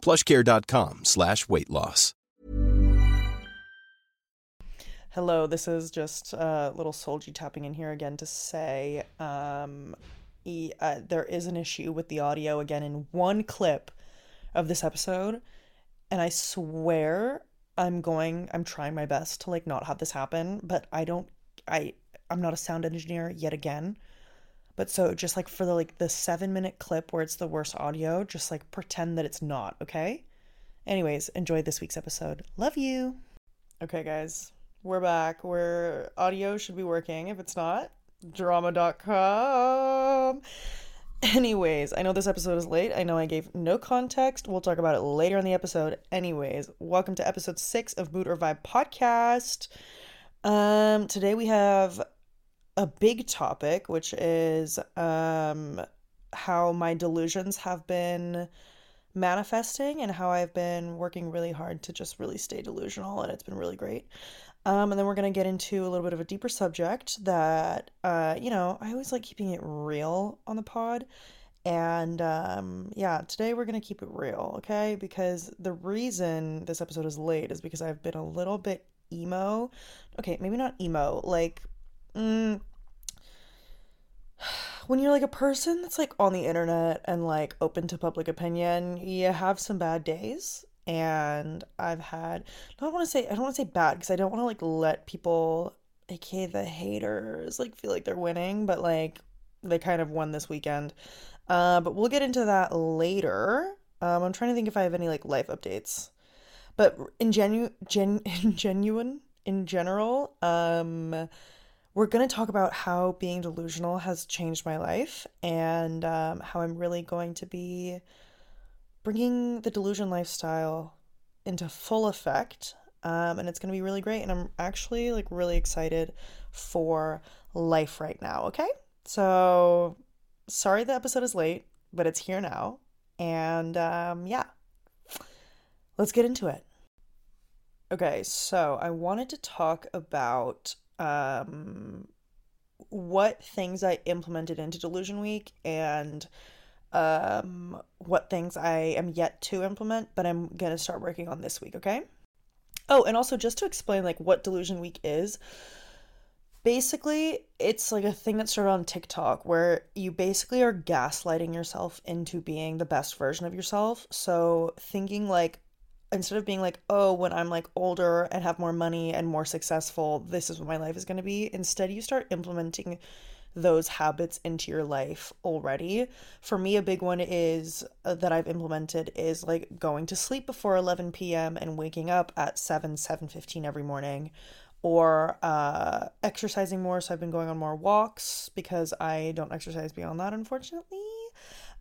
plushcare.com slash weight loss. Hello, this is just uh, little Solji tapping in here again to say um, e- uh, there is an issue with the audio again in one clip of this episode, and I swear I'm going, I'm trying my best to like not have this happen, but I don't, I, I'm not a sound engineer yet again. But so just like for the like the seven minute clip where it's the worst audio, just like pretend that it's not, okay? Anyways, enjoy this week's episode. Love you. Okay, guys, we're back. Where audio should be working. If it's not, drama.com. Anyways, I know this episode is late. I know I gave no context. We'll talk about it later in the episode. Anyways, welcome to episode six of Mood or Vibe podcast. Um, today we have a big topic, which is um how my delusions have been manifesting and how I've been working really hard to just really stay delusional, and it's been really great. Um, and then we're going to get into a little bit of a deeper subject that, uh, you know, I always like keeping it real on the pod. And um, yeah, today we're going to keep it real, okay? Because the reason this episode is late is because I've been a little bit emo. Okay, maybe not emo, like, mm, when you're like a person that's like on the internet and like open to public opinion, you have some bad days and I've had I don't want to say I don't want to say bad because I don't want to like let people aka the haters like feel like they're winning, but like they kind of won this weekend. Uh, but we'll get into that later. Um, I'm trying to think if I have any like life updates. But in genu gen in genuine in general, um, we're gonna talk about how being delusional has changed my life and um, how I'm really going to be bringing the delusion lifestyle into full effect. Um, and it's going to be really great. And I'm actually like really excited for life right now. Okay. So sorry the episode is late, but it's here now. And um, yeah, let's get into it. Okay. So I wanted to talk about um, what things I implemented into Delusion Week and um, what things I am yet to implement, but I'm gonna start working on this week, okay? Oh, and also just to explain like what Delusion Week is, basically it's like a thing that started on TikTok where you basically are gaslighting yourself into being the best version of yourself. So thinking like instead of being like, oh, when I'm like older and have more money and more successful, this is what my life is going to be. Instead, you start implementing those habits into your life already. For me, a big one is uh, that I've implemented is like going to sleep before 11 p.m. and waking up at 7, 7:15 every morning or uh, exercising more. So I've been going on more walks because I don't exercise beyond that, unfortunately.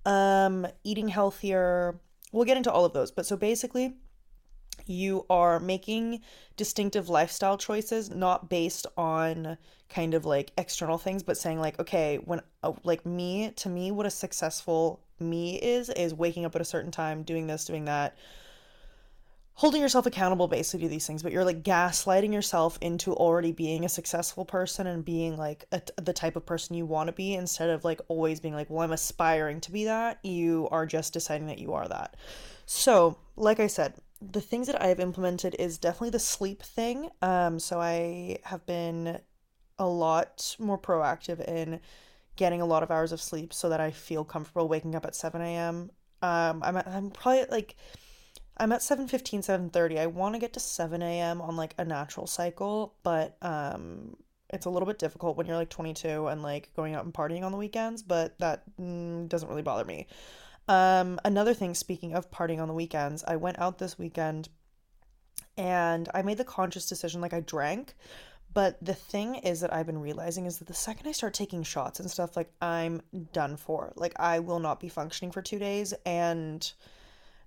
Um, eating healthier. We'll get into all of those. But so basically, you are making distinctive lifestyle choices not based on kind of like external things but saying like okay when uh, like me to me what a successful me is is waking up at a certain time doing this doing that holding yourself accountable basically to these things. But you're like gaslighting yourself into already being a successful person and being like a, the type of person you want to be instead of like always being like well i'm aspiring to be that. You are just deciding that you are that. So like i said the things that I've implemented is definitely the sleep thing. Um, so I have been a lot more proactive in getting a lot of hours of sleep so that I feel comfortable waking up at 7 a.m. Um, I'm, at, I'm probably like, I'm at 7.15, 7.30. I want to get to 7 a.m. on like a natural cycle, but um, it's a little bit difficult when you're like 22 and like going out and partying on the weekends, but that mm, doesn't really bother me. Um, another thing, speaking of partying on the weekends, I went out this weekend and I made the conscious decision like I drank. But the thing is that I've been realizing is that the second I start taking shots and stuff, like I'm done for. Like I will not be functioning for two days. And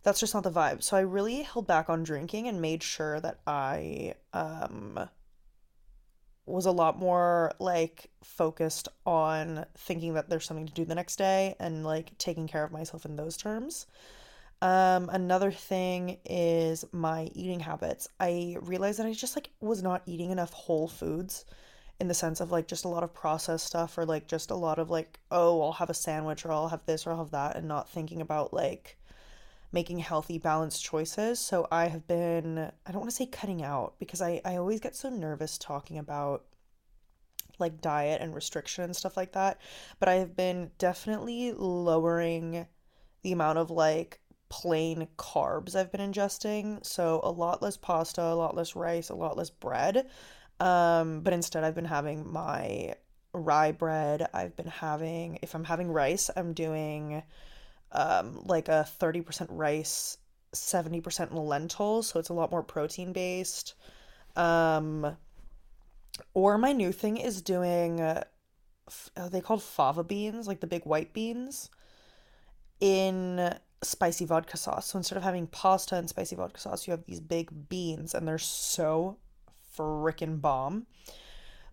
that's just not the vibe. So I really held back on drinking and made sure that I um was a lot more like focused on thinking that there's something to do the next day and like taking care of myself in those terms. Um, another thing is my eating habits. I realized that I just like was not eating enough whole foods in the sense of like just a lot of processed stuff or like just a lot of like, oh, I'll have a sandwich or I'll have this or I'll have that and not thinking about like making healthy, balanced choices. So I have been, I don't want to say cutting out because I, I always get so nervous talking about like diet and restriction and stuff like that. But I have been definitely lowering the amount of like plain carbs I've been ingesting. So a lot less pasta, a lot less rice, a lot less bread. Um, but instead, I've been having my rye bread. I've been having, if I'm having rice, I'm doing um, like a 30% rice, 70% lentils, so it's a lot more protein based. Um, or my new thing is doing, uh, are they called fava beans, like the big white beans, in spicy vodka sauce. So instead of having pasta and spicy vodka sauce, you have these big beans, and they're so freaking bomb.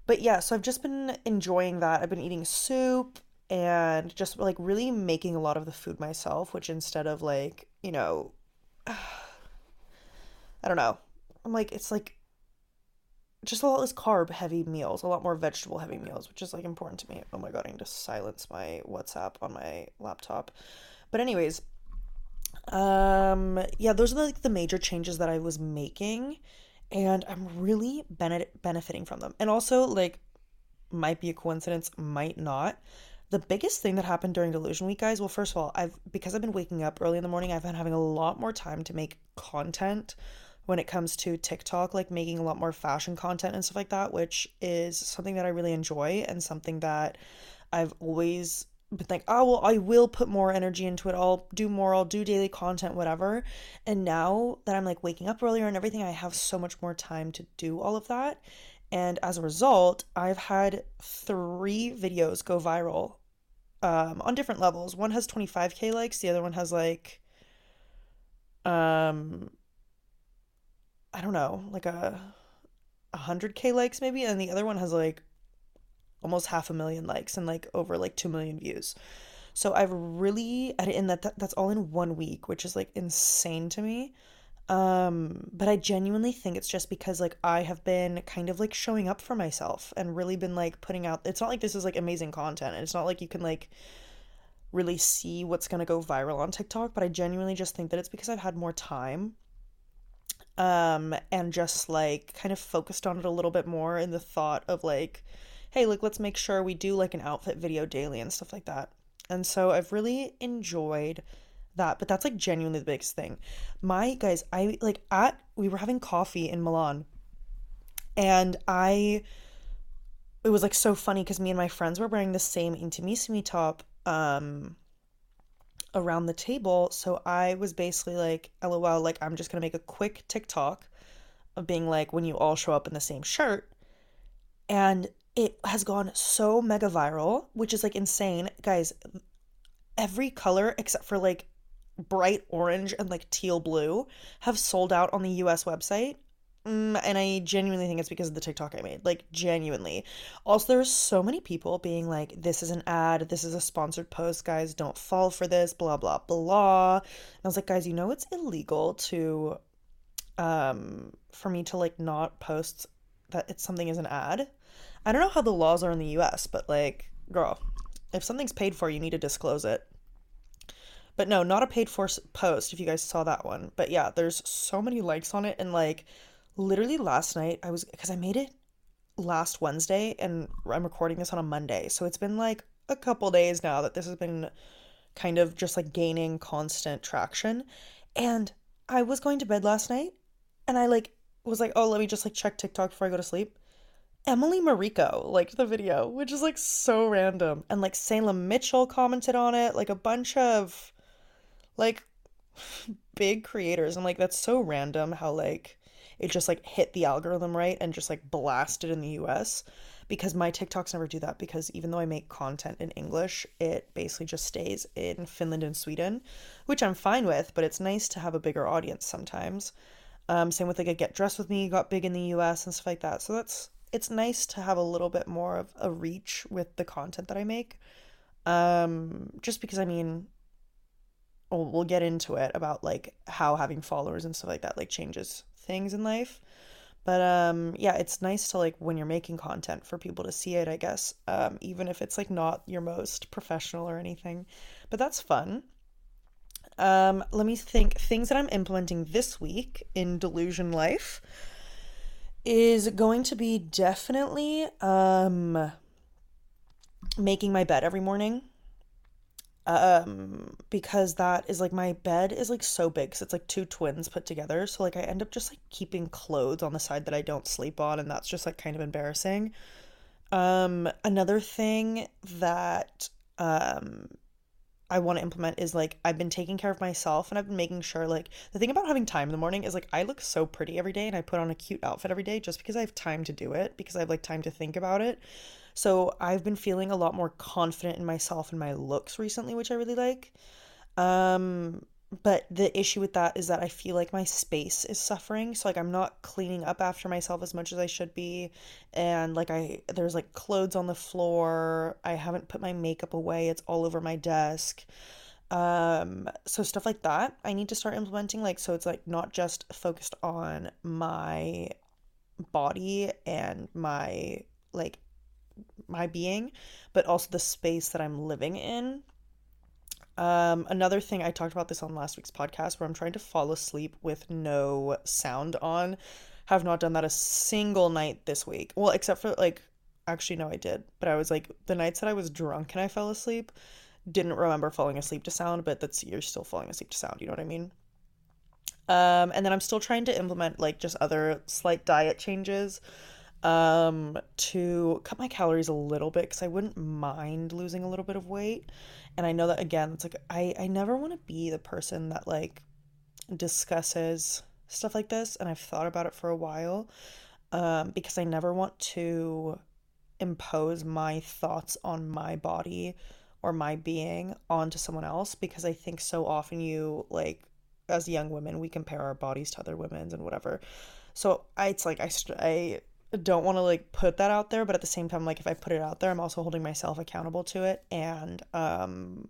But yeah, so I've just been enjoying that. I've been eating soup and just like really making a lot of the food myself, which instead of like, you know, I don't know. I'm like, it's like just a lot less carb heavy meals, a lot more vegetable heavy meals, which is like important to me. Oh my god, I need to silence my WhatsApp on my laptop. But anyways, um yeah, those are like the major changes that I was making and I'm really benefit benefiting from them. And also like might be a coincidence, might not the biggest thing that happened during delusion week guys well first of all i've because i've been waking up early in the morning i've been having a lot more time to make content when it comes to tiktok like making a lot more fashion content and stuff like that which is something that i really enjoy and something that i've always been like oh well i will put more energy into it. I'll do more. I'll do daily content whatever. And now that i'm like waking up earlier and everything i have so much more time to do all of that. And as a result, I've had three videos go viral um, on different levels. One has 25k likes, the other one has like um I don't know, like a 100k likes maybe, and the other one has like almost half a million likes and like over like 2 million views. So I've really and that, that that's all in one week, which is like insane to me. Um, but I genuinely think it's just because like I have been kind of like showing up for myself and really been like putting out it's not like this is like amazing content and it's not like you can like really see what's going to go viral on TikTok, but I genuinely just think that it's because I've had more time um and just like kind of focused on it a little bit more in the thought of like hey, like let's make sure we do like an outfit video daily and stuff like that. And so I've really enjoyed that, but that's like genuinely the biggest thing. My guys, I like at we were having coffee in Milan and I it was like so funny because me and my friends were wearing the same intimissimi top um around the table. So I was basically like, lol, like I'm just gonna make a quick TikTok of being like when you all show up in the same shirt. And it has gone so mega viral, which is like insane. Guys, every color except for like bright orange and like teal blue have sold out on the US website. Mm, and I genuinely think it's because of the TikTok I made. Like, genuinely. Also, there there's so many people being like, this is an ad, this is a sponsored post, guys, don't fall for this, blah, blah, blah. And I was like, guys, you know it's illegal to, um, for me to like not post that it's something is an ad. I don't know how the laws are in the US, but like, girl, if something's paid for, you need to disclose it. But no, not a paid for post if you guys saw that one. But yeah, there's so many likes on it. And like literally last night, I was, because I made it last Wednesday and I'm recording this on a Monday. So it's been like a couple days now that this has been kind of just like gaining constant traction. And I was going to bed last night and I like was like, oh, let me just like check TikTok before I go to sleep. Emily Mariko liked the video, which is like so random. And like Salem Mitchell commented on it, like a bunch of like big creators. I'm like, that's so random how like it just like hit the algorithm right and just like blasted in the US because my TikToks never do that because even though I make content in English, it basically just stays in Finland and Sweden, which I'm fine with, but it's nice to have a bigger audience sometimes. Um, same with like a Get Dressed with Me got big in the US and stuff like that. So that's it's nice to have a little bit more of a reach with the content that I make. Um, just because I mean, we'll, we'll get into it about like how having followers and stuff like that like changes things in life. But um yeah, it's nice to like when you're making content for people to see it, I guess. Um even if it's like not your most professional or anything. But that's fun. Um let me think things that I'm implementing this week in delusion life is going to be definitely um making my bed every morning um because that is like my bed is like so big so it's like two twins put together. So like i end up just like keeping clothes on the side that i don't sleep on and that's just like kind of embarrassing. Um another thing that um I want to implement is like I've been taking care of myself and I've been making sure like the thing about having time in the morning is like I look so pretty every day and I put on a cute outfit every day just because I have time to do it because I have like time to think about it. So I've been feeling a lot more confident in myself and my looks recently, which I really like. Um, but the issue with that is that I feel like my space is suffering. So like I'm not cleaning up after myself as much as I should be. And like I there's like clothes on the floor. I haven't put my makeup away. It's all over my desk. Um so stuff like that I need to start implementing like so it's like not just focused on my body and my like my being, but also the space that I'm living in. Um, another thing I talked about this on last week's podcast where I'm trying to fall asleep with no sound on. Have not done that a single night this week. Well, except for like actually no I did, but I was like the nights that I was drunk and I fell asleep, didn't remember falling asleep to sound, but that's you're still falling asleep to sound, you know what I mean? Um, and then I'm still trying to implement like just other slight diet changes um to cut my calories a little bit because I wouldn't mind losing a little bit of weight. And I know that again, it's like I I never want to be the person that like discusses stuff like this and I've thought about it for a while um because I never want to impose my thoughts on my body or my being onto someone else because I think so often you like as young women we compare our bodies to other women's and whatever. So I it's like I I don't want to like put that out there, but at the same time, like if I put it out there, I'm also holding myself accountable to it and um,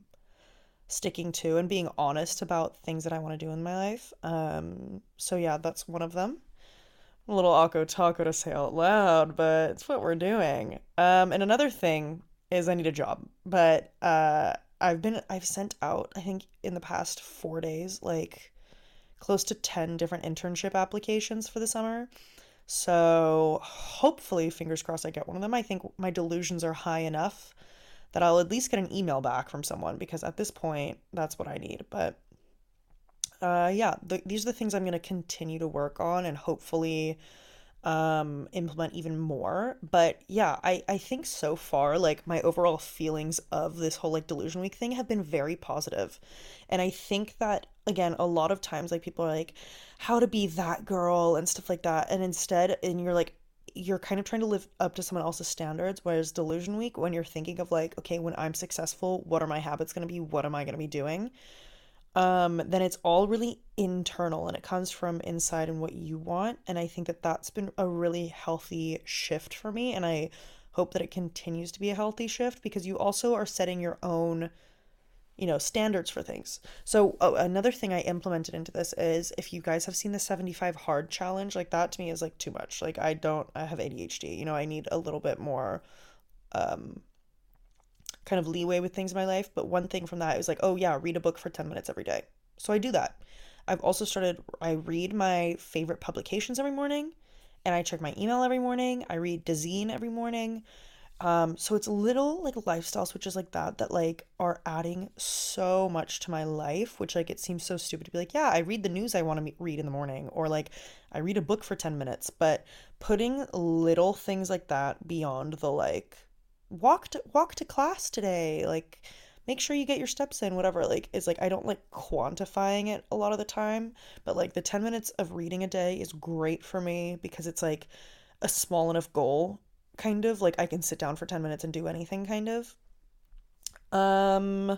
sticking to and being honest about things that I want to do in my life. Um, so yeah, that's one of them. A little Akko taco to say out loud, but it's what we're doing. Um, and another thing is I need a job, but uh, I've been I've sent out I think in the past four days like close to ten different internship applications for the summer so hopefully, fingers crossed, I get one of them. I think my delusions are high enough that I'll at least get an email back from someone because at this point, that's what I need. But uh, yeah, the, these are the things I'm going to continue to work on and hopefully um implement even more. But yeah i i think so far like my overall feelings of this whole like delusion week thing have been very positive. And i think that again a lot of times like people are like how to be that girl and stuff like that. And instead and you're like you're kind of trying to live up to someone else's standards whereas delusion week when you're thinking of like okay when i'm successful what are my habits going to be? What am i going to be doing um, then it's all really internal and it comes from inside and what you want. And I think that that's been a really healthy shift for me. And I hope that it continues to be a healthy shift because you also are setting your own you know standards for things so oh, another thing i implemented into this is if you guys have seen the 75 hard challenge like that to me is like too much like i don't i have adhd you know i need a little bit more um kind of leeway with things in my life. But one thing from that is like, oh yeah, read a book for 10 minutes every day. So I do that. I've also started, I read my favorite publications every morning and I check my email every morning. I read Dazine every morning. Um, so it's little like lifestyle switches like that that like are adding so much to my life, which like it seems so stupid to be like, yeah, I read the news I want to read in the morning, or like I read a book for 10 minutes. But putting little things like that beyond the like walk to walk to class today like make sure you get your steps in, whatever. Like, it's like I don't like quantifying it a lot of the time, but like the 10 minutes of reading a day is great for me because it's like a small enough goal, kind of. Like, I can sit down for 10 minutes and do anything, kind of. Um,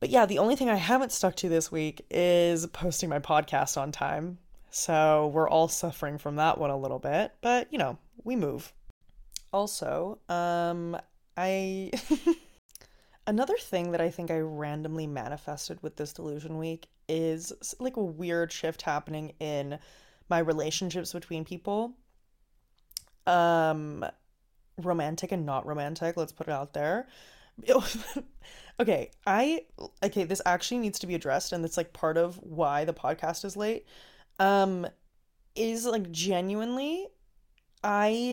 but yeah, the only thing I haven't stuck to this week is posting my podcast on time. So we're all suffering from that one a little bit, but you know, we move. Also, um, I. Another thing that I think I randomly manifested with this delusion week is like a weird shift happening in my relationships between people. Um romantic and not romantic, let's put it out there. okay, I okay, this actually needs to be addressed and it's like part of why the podcast is late. Um is like genuinely I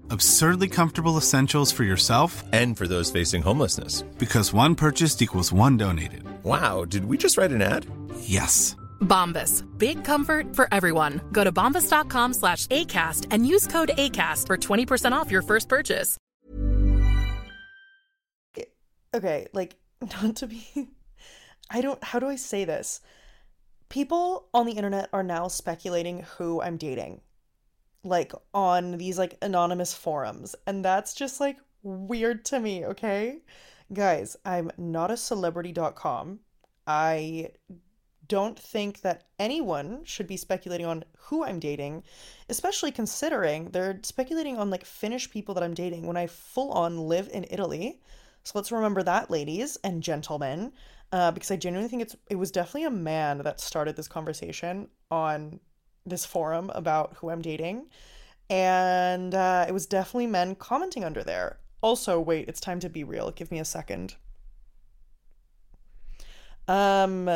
absurdly comfortable essentials for yourself and for those facing homelessness. Because one purchased equals one donated. Wow, did we just write an ad? Yes. Bombas. Big comfort for everyone. Go to bombas.com slash ACAST and use code ACAST for 20% off your first purchase. Okay, like, not to be. I don't. How do I say this? People on the internet are now speculating who I'm dating like on these like anonymous forums and that's just like weird to me okay? Guys i'm not a celebrity.com i don't think that anyone should be speculating on who i'm dating especially considering they're speculating on like finnish people that i'm dating when i full on live in italy. So let's remember that ladies and gentlemen uh, because i genuinely think it's it was definitely a man that started this conversation on this forum about who I'm dating, and uh, it was definitely men commenting under there. Also, wait, it's time to be real. Give me a second. Um,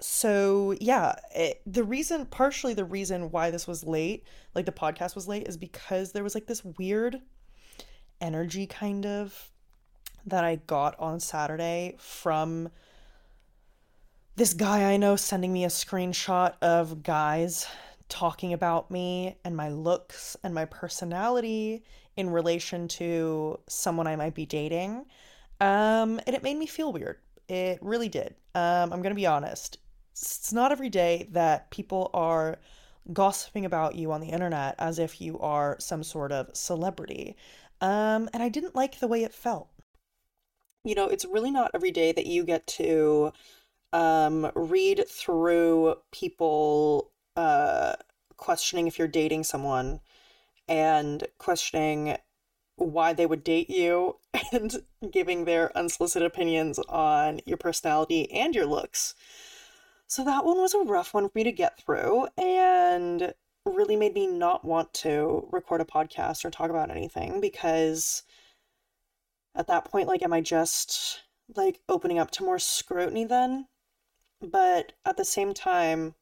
so yeah, it, the reason, partially the reason why this was late, like the podcast was late, is because there was like this weird energy kind of that I got on Saturday from this guy I know sending me a screenshot of guys talking about me and my looks and my personality in relation to someone I might be dating. Um, and it made me feel weird. It really did. Um, I'm going to be honest. It's not every day that people are gossiping about you on the internet as if you are some sort of celebrity. Um, and I didn't like the way it felt. You know, it's really not every day that you get to um, read through people uh, questioning if you're dating someone and questioning why they would date you and giving their unsolicited opinions on your personality and your looks. So that one was a rough one for me to get through and really made me not want to record a podcast or talk about anything because at that point like am I just like opening up to more scrutiny then? But at the same time,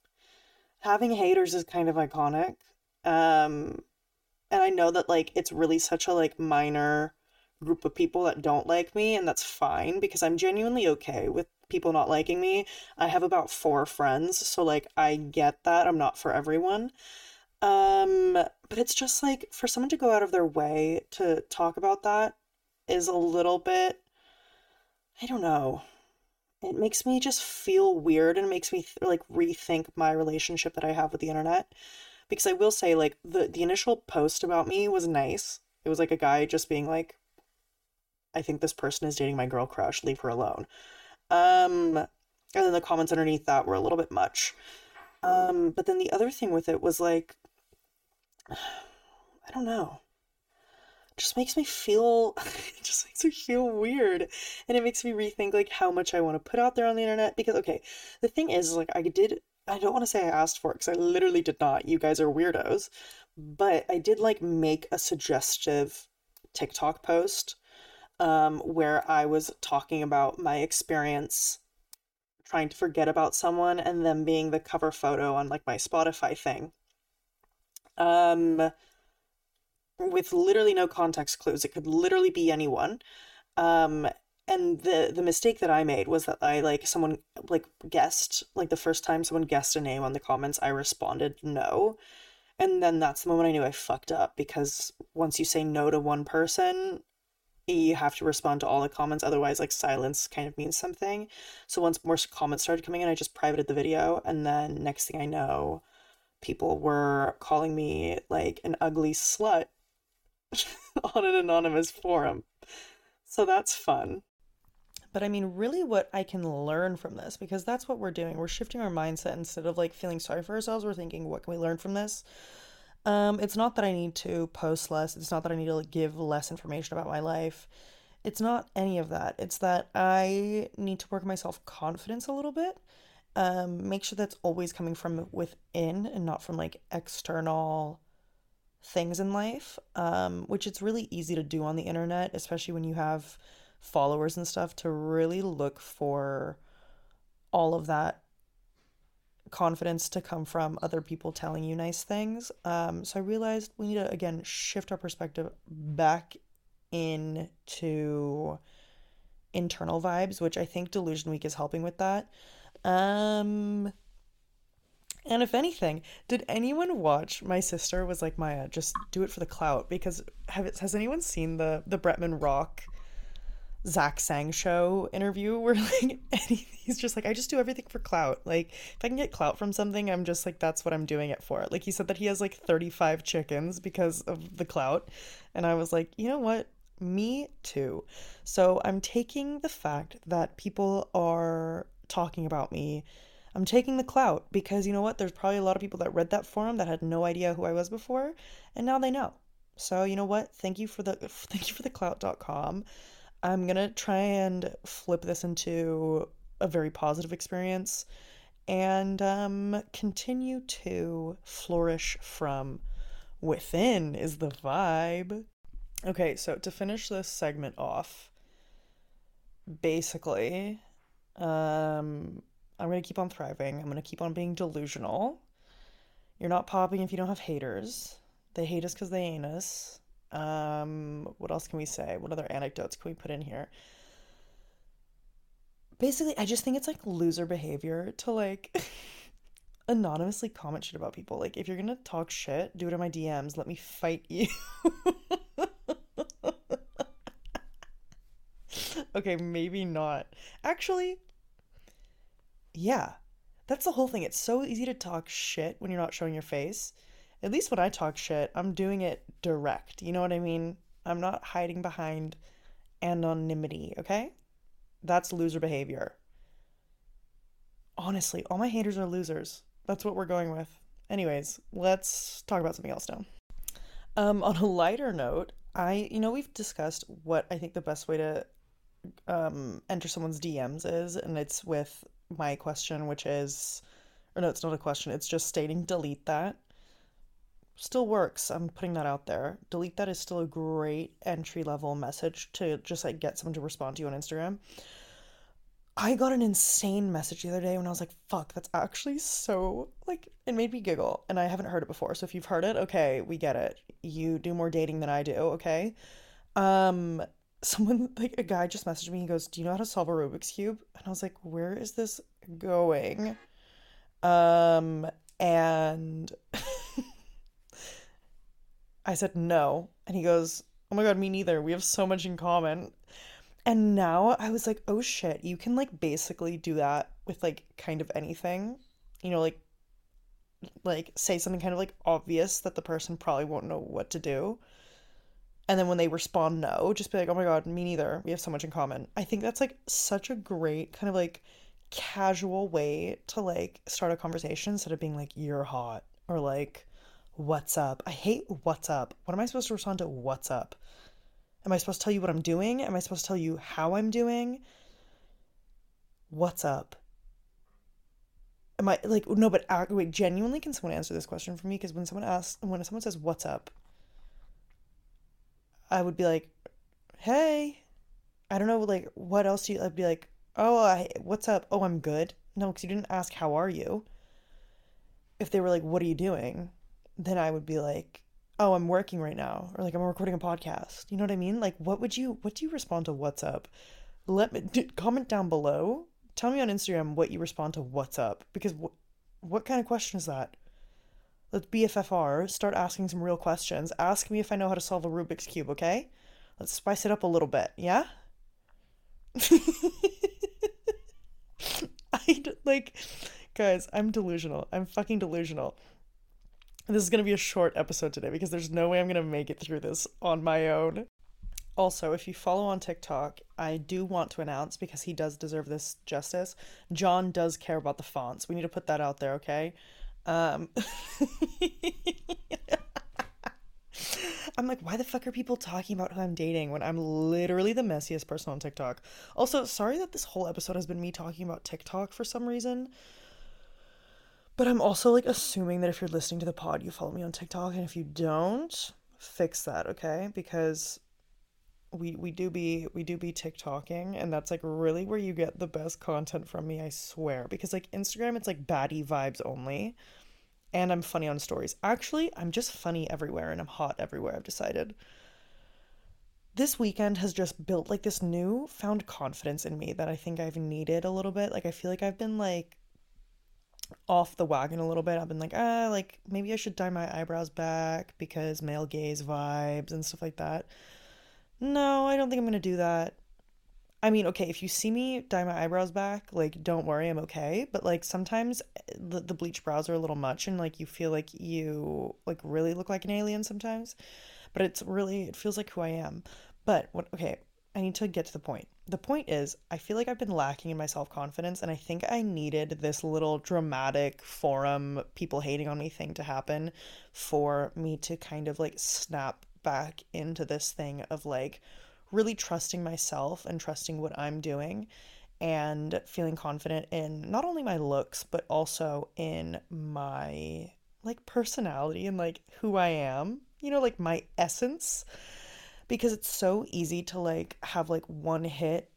having haters is kind of iconic. Um, and I know that like it's really such a like minor group of people that don't like me, and that's fine because I'm genuinely okay with people not liking me. I have about four friends, so like I get that. I'm not for everyone. Um, but it's just like for someone to go out of their way to talk about that is a little bit I don't know it makes me just feel weird and makes me th- like rethink my relationship that I have with the internet. Because I will say, like, the, the initial post about me was nice. It was like a guy just being like, I think this person is dating my girl crush, leave her alone. Um, and then the comments underneath that were a little bit much. Um, but then the other thing with it was like, I don't know. Just makes me feel it just makes me feel weird. And it makes me rethink like how much I want to put out there on the internet because okay the thing is like I did I don't want to say I asked for it because I literally did not. You guys are weirdos. But I did like make a suggestive TikTok post um where I was talking about my experience trying to forget about someone and them being the cover photo on like my Spotify thing. Um with literally no context clues. It could literally be anyone. Um, and the the mistake that I made was that I like someone like guessed like the first time someone guessed a name on the comments, I responded no. And then that's the moment I knew I fucked up because once you say no to one person, you have to respond to all the comments otherwise like silence kind of means something. So once more comments started coming in, I just privated the video and then next thing I know, people were calling me like an ugly slut on an anonymous forum. So that's fun. But I mean, really, what I can learn from this, because that's what we're doing. We're shifting our mindset instead of like feeling sorry for ourselves. We're thinking, what can we learn from this? Um, it's not that I need to post less. It's not that I need to like, give less information about my life. It's not any of that. It's that I need to work my self confidence a little bit. Um, make sure that's always coming from within and not from like external things in life, um, which it's really easy to do on the internet, especially when you have followers and stuff, to really look for all of that confidence to come from other people telling you nice things. Um, so I realized we need to again shift our perspective back into internal vibes, which I think Delusion Week is helping with that. Um, and if anything, did anyone watch? My sister was like, Maya, just do it for the clout. Because have it, has anyone seen the the Bretman Rock Zach Sang show interview where like he's just like, I just do everything for clout. Like if I can get clout from something, I'm just like, that's what I'm doing it for. Like he said that he has like 35 chickens because of the clout. And I was like, you know what? Me too. So I'm taking the fact that people are talking about me I'm taking the clout because you know what? There's probably a lot of people that read that forum that had no idea who I was before, and now they know. So you know what? Thank you for the thank you for the clout.com. I'm gonna try and flip this into a very positive experience and um, continue to flourish from within is the vibe. Okay, so to finish this segment off, basically, um, I'm going to keep on thriving. I'm going to keep on being delusional. You're not popping if you don't have haters. They hate us because they ain't us. Um, what else can we say? What other anecdotes can we put in here? Basically, I just think it's like loser behavior to like anonymously comment shit about people. Like, if you're gonna talk shit, do it in my DMs. Let me fight you. okay, maybe not. Actually, yeah, that's the whole thing. It's so easy to talk shit when you're not showing your face. At least when I talk shit, I'm doing it direct. You know what I mean? I'm not hiding behind anonymity, okay? That's loser behavior. Honestly, all my haters are losers. That's what we're going with. Anyways, let's talk about something else now. Um, on a lighter note, I, you know, we've discussed what I think the best way to um, enter someone's DMs is, and it's with my question, which is, or no, it's not a question, it's just stating delete that. Still works. I'm putting that out there. Delete that is still a great entry level message to just like get someone to respond to you on Instagram. I got an insane message the other day when I was like, fuck, that's actually so, like, it made me giggle. And I haven't heard it before. So if you've heard it, okay, we get it. You do more dating than I do, okay? Um, someone like a guy just messaged me he goes do you know how to solve a rubik's cube? And i was like where is this going? Um and i said no. And he goes oh my god me neither. We have so much in common. And now i was like oh shit you can like basically do that with like kind of anything. You know like like say something kind of like obvious that the person probably won't know what to do and then when they respond no just be like oh my god me neither we have so much in common i think that's like such a great kind of like casual way to like start a conversation instead of being like you're hot or like What's up? I hate what's up. What am I supposed to respond to what's up? Am I supposed to tell you what I'm doing? Am I supposed to tell you how I'm doing? What's up? Am I like no? But uh, wait, genuinely, can someone answer this question for me? Because when someone asks, when someone says "What's up," I would be like, "Hey," I don't know, like what else do you? I'd be like, "Oh, I, what's up? Oh, I'm good." No, because you didn't ask how are you. If they were like, "What are you doing?" then I would be like, "Oh, I'm working right now," or like, "I'm recording a podcast." You know what I mean? Like, what would you? What do you respond to? What's up? Let me d- comment down below. Tell me on Instagram what you respond to. What's up? Because wh- what kind of question is that? Let's BFFR. Start asking some real questions. Ask me if I know how to solve a Rubik's cube. Okay? Let's spice it up a little bit. Yeah. I like, guys. I'm delusional. I'm fucking delusional. This is to be a short episode today because there's no way I'm to make it through this on my own. Also, if you follow on TikTok, I do want to announce because he does deserve this justice. John does care about the fonts. We need to put that out there, okay? Um I'm like, why the fuck are people talking about who I'm dating when I'm literally the messiest person on TikTok? Also, sorry that this whole episode has been me talking about TikTok for some reason. But I'm also like assuming that if you're listening to the pod, you follow me on TikTok, and if you don't, fix that, okay? Because we we do be we do be TikToking, and that's like really where you get the best content from me, I swear. Because like Instagram, it's like baddie vibes only, and I'm funny on stories. Actually, I'm just funny everywhere, and I'm hot everywhere. I've decided. This weekend has just built like this new found confidence in me that I think I've needed a little bit. Like I feel like I've been like off the wagon a little bit. I've been like, ah, like maybe I should dye my eyebrows back because male gaze vibes and stuff like that. No, I don't think I'm gonna do that. I mean, okay, if you see me dye my eyebrows back, like, don't worry, I'm okay. But like, sometimes eh, the, the bleach brows are a little much, and like, you feel like you like really look like an alien sometimes. But it's really, it feels like who I am. But what? Okay, I need to get to the point. The point is, I feel like I've been lacking in my self confidence, and I think I needed this little dramatic forum, people hating on me thing to happen for me to kind of like snap back into this thing of like really trusting myself and trusting what I'm doing and feeling confident in not only my looks, but also in my like personality and like who I am, you know, like my essence because it's so easy to like have like one hit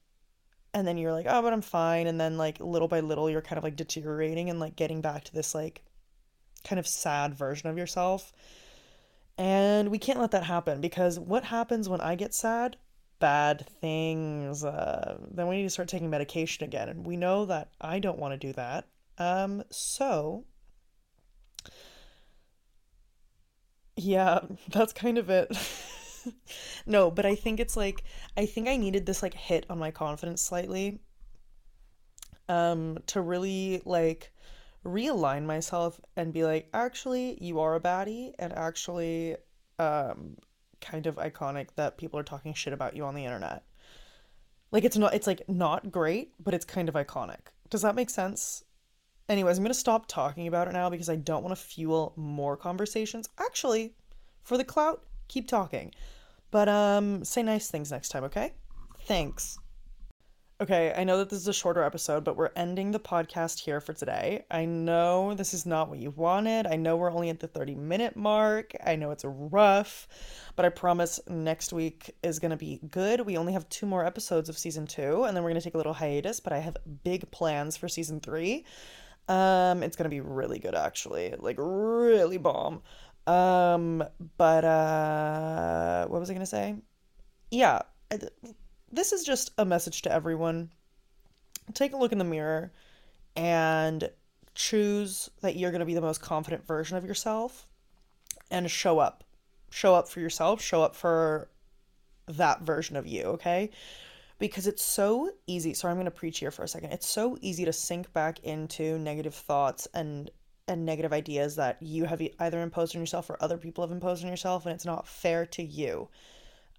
and then you're like, oh, but I'm fine. And then like little by little, you're kind of like deteriorating and like getting back to this like kind of sad version of yourself. And we can't let that happen because what happens when I get sad? Bad things. Uh, then we need to start taking medication again. And we know that I don't want to do that. Um, so yeah, that's kind of it. no, but I think it's like I think I needed this like hit on my confidence slightly um to really like realign myself and be like actually you are a baddie and actually um kind of iconic that people are talking shit about you on the internet. Like it's not it's like not great, but it's kind of iconic. Does that make sense? Anyways, I'm to stop talking about it now because I don't want to fuel more conversations. Actually, for the clout, keep talking. But um say nice things next time, okay? Thanks. Okay, I know that this is a shorter episode, but we're ending the podcast here for today. I know this is not what you wanted. I know we're only at the 30 minute mark. I know it's rough, but I promise next week is going to be good. We only have two more episodes of season two, and then we're going to take a little hiatus, but I have big plans for season three. Um, it's going to be really good, actually. Like, really bomb. Um, but uh, what was I gonna say? Yeah, this is just a message to everyone. Take a look in the mirror and choose that you're gonna be the most confident version of yourself and show up. Show up for yourself, show up for that version of you, okay? Because it's so easy. Sorry, I'm going to preach here for a second. It's so easy to sink back into negative thoughts and and negative ideas that you have either imposed on yourself or other people have imposed on yourself, and it's not fair to you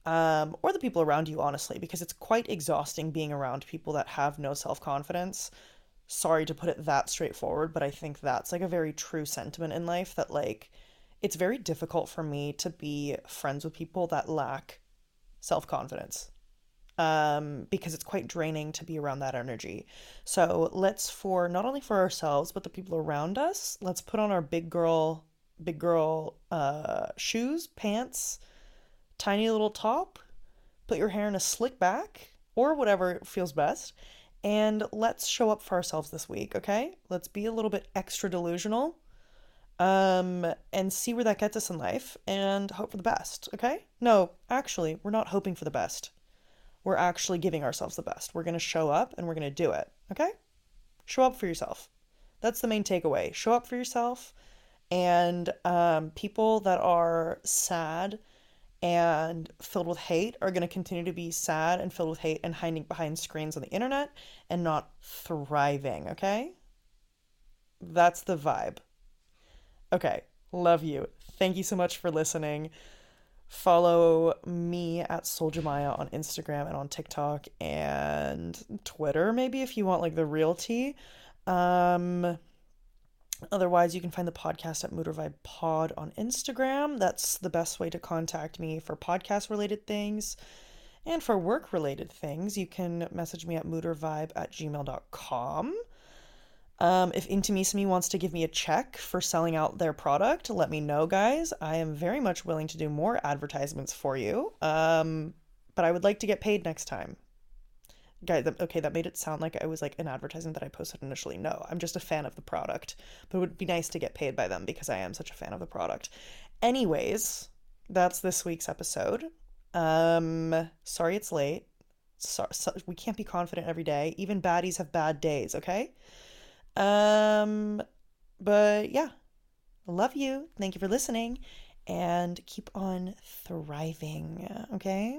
um, or the people around you, honestly, because it's quite exhausting being around people that have no self confidence. Sorry to put it that straightforward, but I think that's like a very true sentiment in life that, like, it's very difficult for me to be friends with people that lack self confidence um, because it's quite draining to be around that energy. So let's, for not only for ourselves, but the people around us, let's put on our big girl, big girl uh, shoes, pants, tiny little top, put your hair in a slick back or whatever feels best. And let's show up for ourselves this week, okay? Let's be a little bit extra delusional um, and see where that gets us in life and hope for the best, okay? No, actually, we're not hoping for the best we're actually giving ourselves the best. We're to show up and we're to do it. Okay? Show up for yourself. That's the main takeaway. Show up for yourself. And um, people that are sad and filled with hate are going to continue to be sad and filled with hate and hiding behind screens on the internet and not thriving. Okay? That's the vibe. Okay. Love you. Thank you so much for listening. Follow me at Soljamaya on Instagram and on TikTok and Twitter, maybe if you want like the real tea. Um, otherwise, you can find the podcast at Mooder Vibe Pod on Instagram. That's the best way to contact me for podcast related things. And for work related things, you can message me at moodervibe at gmail.com. Um, if Intimissimi wants to give me a check for selling out their product, let me know, guys. I am very much willing to do more advertisements for you. Um, but I would like to get paid next time. Guys, okay, that made it sound like I was like an advertisement that I posted initially. No, I'm just a fan of the product, but it would be nice to get paid by them because I am such a fan of the product. Anyways, that's this week's episode. Um, sorry it's late. So, so, we can't be confident every day. Even baddies have bad days, okay? Um, but yeah, love you. Thank you for listening and keep on thriving. Okay.